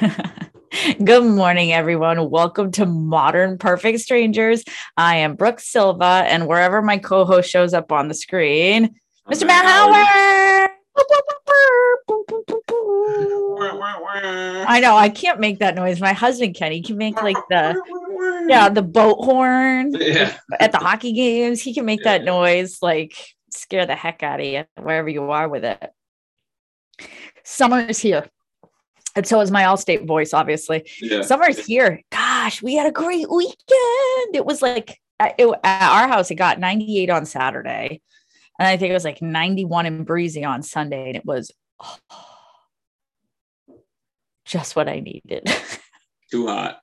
Good morning, everyone. Welcome to Modern Perfect Strangers. I am Brooke Silva, and wherever my co host shows up on the screen, I'm Mr. Matt Howard. I know I can't make that noise. My husband can. He can make like the yeah the boat horn Yeah. at the hockey games. He can make that noise like scare the heck out of you wherever you are with it. Summer is here, and so is my Allstate voice. Obviously, Yeah. summer's here. Gosh, we had a great weekend. It was like at, it, at our house. It got 98 on Saturday, and I think it was like 91 and breezy on Sunday, and it was oh, just what I needed. Too hot.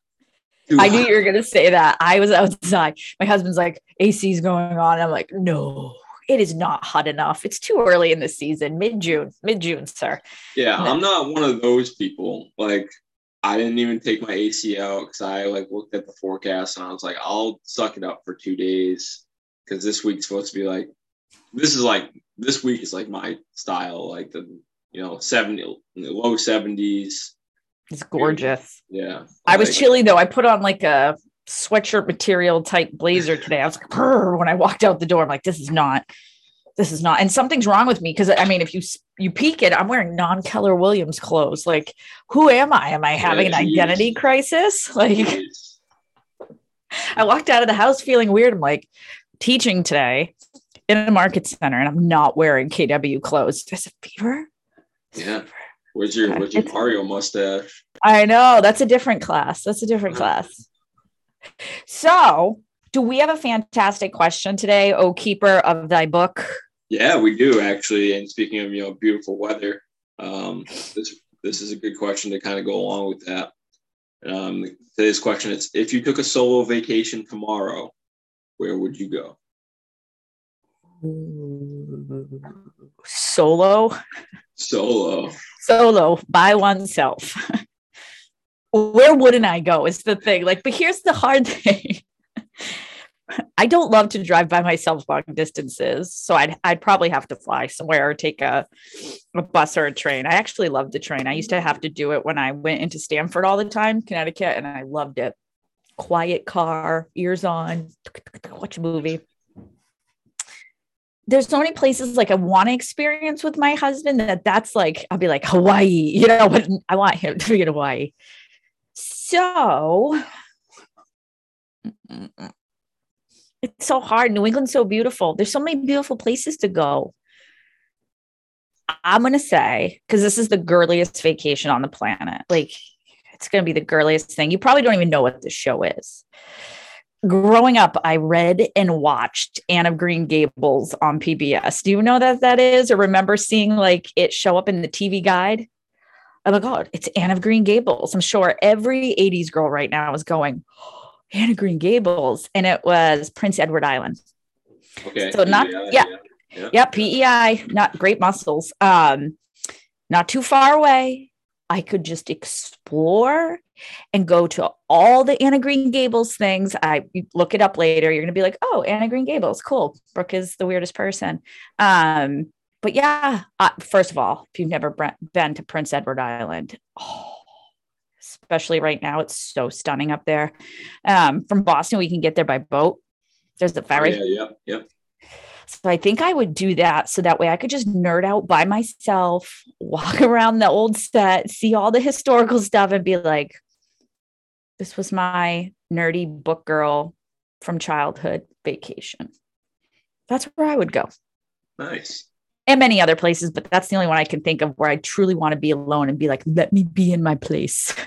Too I knew you were gonna say that. I was outside. My husband's like, AC's going on. I'm like, no, it is not hot enough. It's too early in the season, mid June, mid June, sir. Yeah. I'm not one of those people. Like, I didn't even take my AC out because I like looked at the forecast and I was like, I'll suck it up for two days because this week's supposed to be like, this is like this week is like my style, like the you know 70 low 70s. It's gorgeous. Yeah, I was chilly though. I put on like a sweatshirt material type blazer today. I was like, "Brr," when I walked out the door, I'm like, this is not, this is not. And something's wrong with me because I mean, if you you peek it, I'm wearing non Keller Williams clothes. Like, who am I? Am I having an identity crisis? Like, I walked out of the house feeling weird. I'm like teaching today in a market center, and I'm not wearing KW clothes. There's a fever. Yeah. Where's your where's your Mario mustache? I know that's a different class. That's a different uh-huh. class. So, do we have a fantastic question today, O keeper of thy book? Yeah, we do actually. And speaking of you know beautiful weather, um, this this is a good question to kind of go along with that. Um, today's question is: If you took a solo vacation tomorrow, where would you go? Solo, Solo. solo by oneself. Where wouldn't I go? Is the thing. Like, but here's the hard thing. I don't love to drive by myself long distances, so I'd I'd probably have to fly somewhere or take a, a bus or a train. I actually love the train. I used to have to do it when I went into Stamford all the time, Connecticut, and I loved it. Quiet car, ears on, watch a movie. There's so many places like I want to experience with my husband that that's like I'll be like Hawaii, you know, but I want him to be in Hawaii. So it's so hard. New England's so beautiful. There's so many beautiful places to go. I'm going to say, because this is the girliest vacation on the planet, like it's going to be the girliest thing. You probably don't even know what this show is. Growing up, I read and watched Anne of Green Gables on PBS. Do you know that that is, or remember seeing like it show up in the TV guide? Oh my God, it's Anne of Green Gables. I'm sure every 80s girl right now is going, Anne of Green Gables. And it was Prince Edward Island. Okay. So not- yeah. yeah. Yep, PEI, not great muscles. Um, not too far away. I could just explore and go to all the Anna Green Gables things. I look it up later. You're gonna be like, oh, Anna Green Gables, cool. Brooke is the weirdest person. Um, but yeah, uh, first of all, if you've never been to Prince Edward Island, oh, especially right now, it's so stunning up there. Um, from Boston, we can get there by boat. There's the Oh, ferry. yeah. Yep. Yep. So I think I would do that so that way I could just nerd out by myself, walk around the old set, see all the historical stuff, and be like, this was my nerdy book girl from childhood vacation. That's where I would go. Nice. And many other places, but that's the only one I can think of where I truly want to be alone and be like, let me be in my place.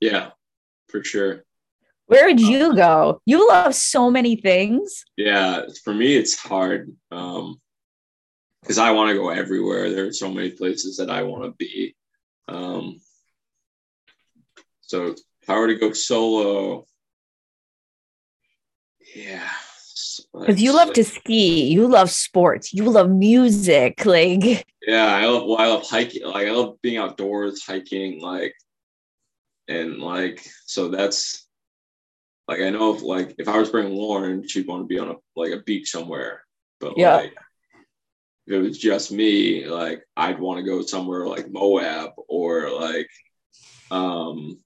Yeah. For sure. where would you go? You love so many things. Yeah, for me it's hard um because I want to go everywhere. There are so many places that I want to be. Um so if I were to go solo, yeah. Because you love to ski, you love sports, you love music. Like, Yeah, I love well, I love hiking. Like I love being outdoors, hiking, like and like so that's like I know if like if I was bringing Lauren, she'd want to be on a like a beach somewhere. But Yeah. like if it was just me, like I'd want to go somewhere like Moab or like um,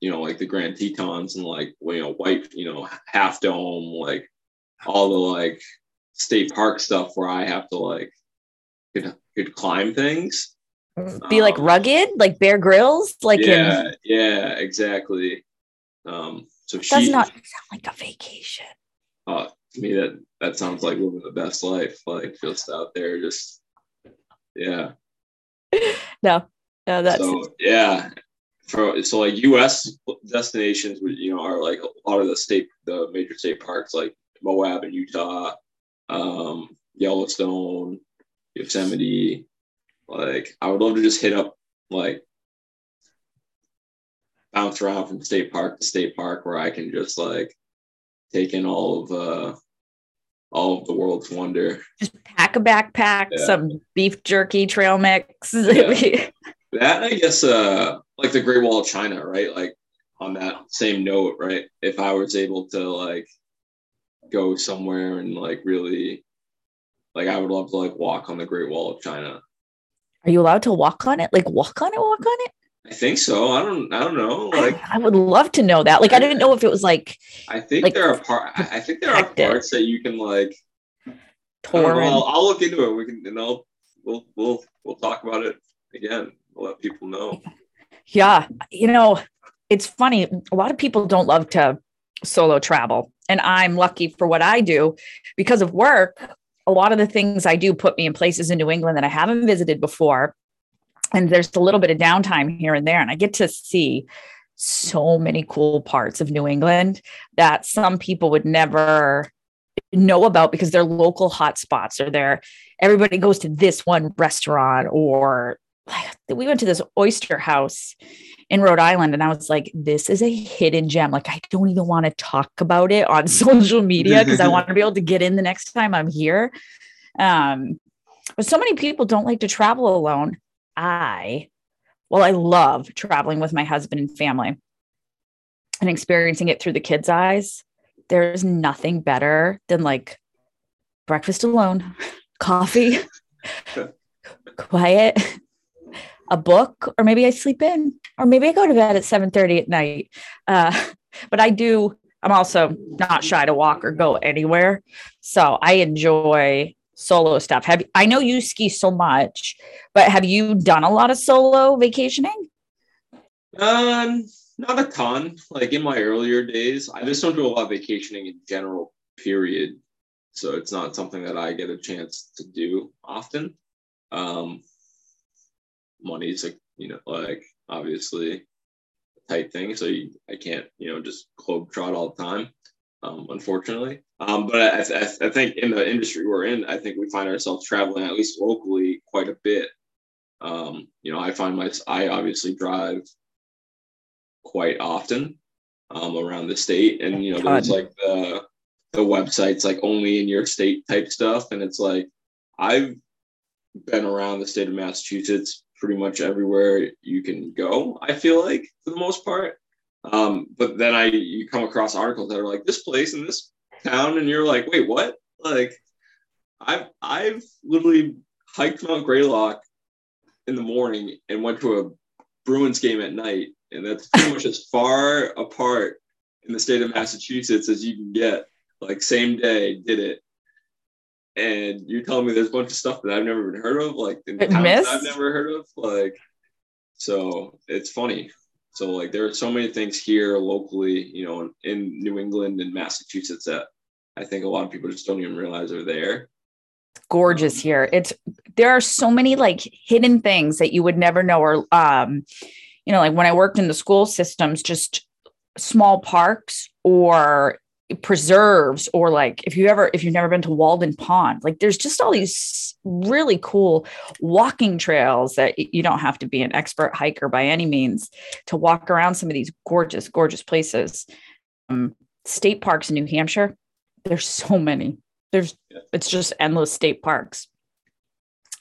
you know, like the Grand Tetons and like you know, white, you know, half dome, like all the like state park stuff where I have to like could could climb things. Be like Um, rugged, like Bear Grylls, like yeah, in, yeah, exactly. Um, so she does not sound like a vacation. uh, to me that that sounds like living the best life. Like just out there, just yeah. No, no, that's so yeah, for so like U.S. destinations, would you know, are like a lot of the state, the major state parks like Moab in Utah, um, Yellowstone, Yosemite. Like I would love to just hit up like bounce around from state park to state park where I can just like take in all of uh all of the world's wonder. just pack a backpack, Yeah. some beef jerky trail mix. That I guess uh like the Great Wall of China, right? Like on that same note, right? If I was able to like go somewhere and like really like I would love to like walk on the Great Wall of China. Are you allowed to walk on it? Like walk on it, walk on it? I think so. I don't I don't know. Like I, would love to know that. Like I didn't know if it was like I think like, there are part I I think there are parts that you can like I'll, I'll look into it. We can and I'll we'll we'll we'll talk about it again. We'll let people know. Yeah. You know, it's funny. A lot of people don't love to solo travel. And I'm lucky for what I do because of work. A lot of the things I do put me in places in New England that I haven't visited before. And there's a little bit of downtime here and there. And I get to see so many cool parts of New England that some people would never know about because they're local hotspots or they're everybody goes to this one restaurant or we went to this oyster house in Rhode Island and I was like, this is a hidden gem. Like, I don't even want to talk about it on social media because I want to be able to get in the next time I'm here. Um, but so many people don't like to travel alone. I, well, I love traveling with my husband and family and experiencing it through the kids' eyes. There's nothing better than like breakfast alone, coffee, quiet, a book, or maybe I sleep in, or maybe I go to bed at 7 30 at night. Uh, but I do, I'm also not shy to walk or go anywhere. So I enjoy solo stuff. Have I know you ski so much, but have you done a lot of solo vacationing? Um, not a ton. Like in my earlier days, I just don't do a lot of vacationing in general. Period. So it's not something that I get a chance to do often. Um, money's like you know like obviously a tight thing, so you, I can't you know just globe trot all the time. Um, unfortunately. Um, but I, I, I think in the industry we're in, I think we find ourselves traveling at least locally quite a bit. Um, you know, I find my I obviously drive quite often um, around the state, and you know, there's like the the websites like only in your state type stuff, and it's like I've been around the state of Massachusetts pretty much everywhere you can go. I feel like for the most part, um, but then I you come across articles that are like this place in this town, and you're like, wait, what? Like, I've I've literally hiked Mount Greylock in the morning and went to a Bruins game at night, and that's pretty much as far apart in the state of Massachusetts as you can get. Like same day, did it. And you're telling me there's a bunch of stuff that I've never even heard of, like? I've never heard of, like. So it's funny. So like there are so many things here locally, you know, in New England and Massachusetts that I think a lot of people just don't even realize are there. gorgeous here. It's there are so many like hidden things that you would never know or um you know like when I worked in the school systems just small parks or preserves or like if you ever if you've never been to Walden Pond like there's just all these really cool walking trails that you don't have to be an expert hiker by any means to walk around some of these gorgeous gorgeous places. Um, state parks in New Hampshire there's so many. There's it's just endless state parks.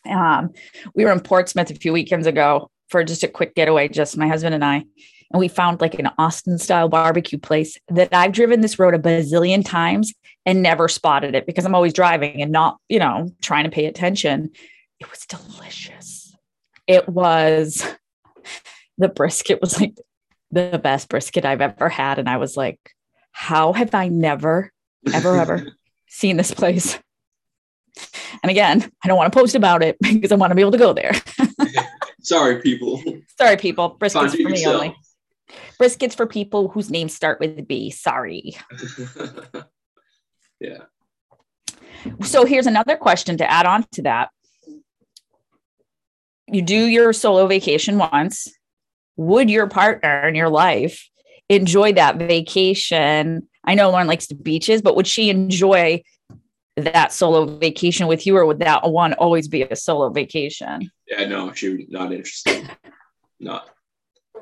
Um, we were in Portsmouth a few weekends ago for just a quick getaway, just my husband and I, and we found like an Austin style barbecue place that I've driven this road a bazillion times and never spotted it because I'm always driving and not, you know, trying to pay attention. It was delicious. It was the brisket was like the best brisket I've ever had. And I was like, how have I never, ever, ever seen this place? And again, I don't want to post about it because I want to be able to go there. Sorry, people. Sorry, people. Briskets for me only. Briskets for people whose names start with B. Sorry. yeah. So here's another question to add on to that. You do your solo vacation once. Would your partner in your life enjoy that vacation? I know Lauren likes the beaches, but would she enjoy that solo vacation with you, or would that one always be a solo vacation? Yeah, no, she was not interested. Not,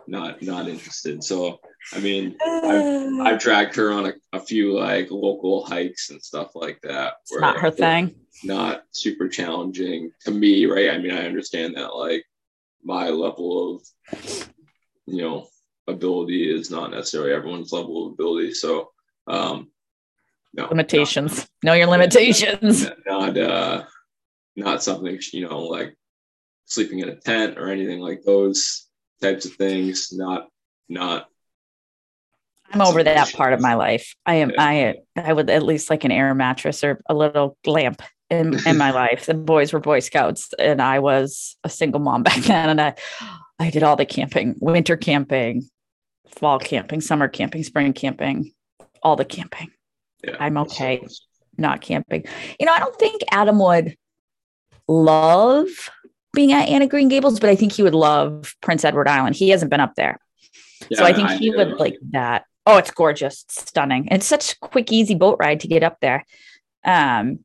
not, not interested. So, I mean, I've, I've dragged her on a, a few like local hikes and stuff like that. it's not her thing. Not super challenging to me, right? I mean, I understand that like my level of, you know, ability is not necessarily everyone's level of ability. So, um, no, Limitations. Know your limitations. not, not uh not something you know like sleeping in a tent or anything like those types of things not not I'm over that part of my life. I am. I I would at least like an air mattress or a little lamp in in my life. The boys were Boy Scouts, and I was a single mom back then, and I I did all the camping, winter camping, fall camping, summer camping, spring camping, all the camping. Yeah I'm okay. Not camping. You know, I don't think Adam would love being at Anna Green Gables, but I think he would love Prince Edward Island. He hasn't been up there. Yeah, so I think he would like that. Oh, it's gorgeous, stunning. It's such a quick, easy boat ride to get up there. Um,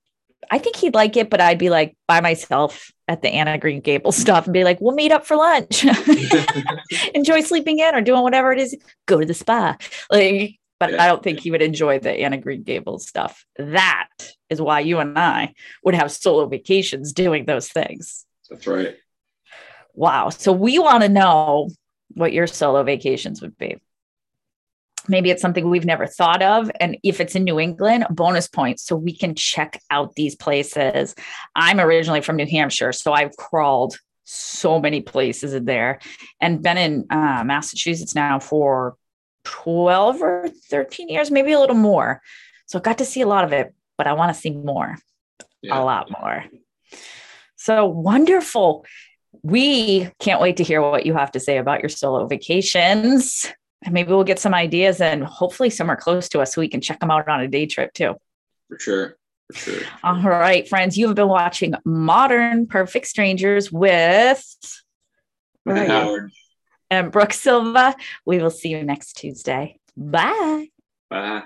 I think he'd like it, but I'd be like by myself at the Anna Green Gables stuff and be like, we'll meet up for lunch. enjoy sleeping in or doing whatever it is. Go to the spa. Like, but. I don't think he would enjoy the Anna Green Gables stuff. That is why you and I would have solo vacations doing those things. that's right Wow. So we want to know what your solo vacations would be. Maybe it's something we've never thought of. And if it's in New England, bonus points so we can check out these places. I'm originally from New Hampshire, so I've crawled so many places in there and been in uh, Massachusetts now for 12 or 13 years, maybe a little more. So I got to see a lot of it, but I want to see more yeah a lot more. So wonderful. We can't wait to hear what you have to say about your solo vacations. And maybe we'll get some ideas and hopefully somewhere close to us so we can check them out on a day trip too. for sure for sure All right, friends, you have been watching Modern Perfect Strangers with are howard and Brooke Silva. We will see you next Tuesday. Bye. bye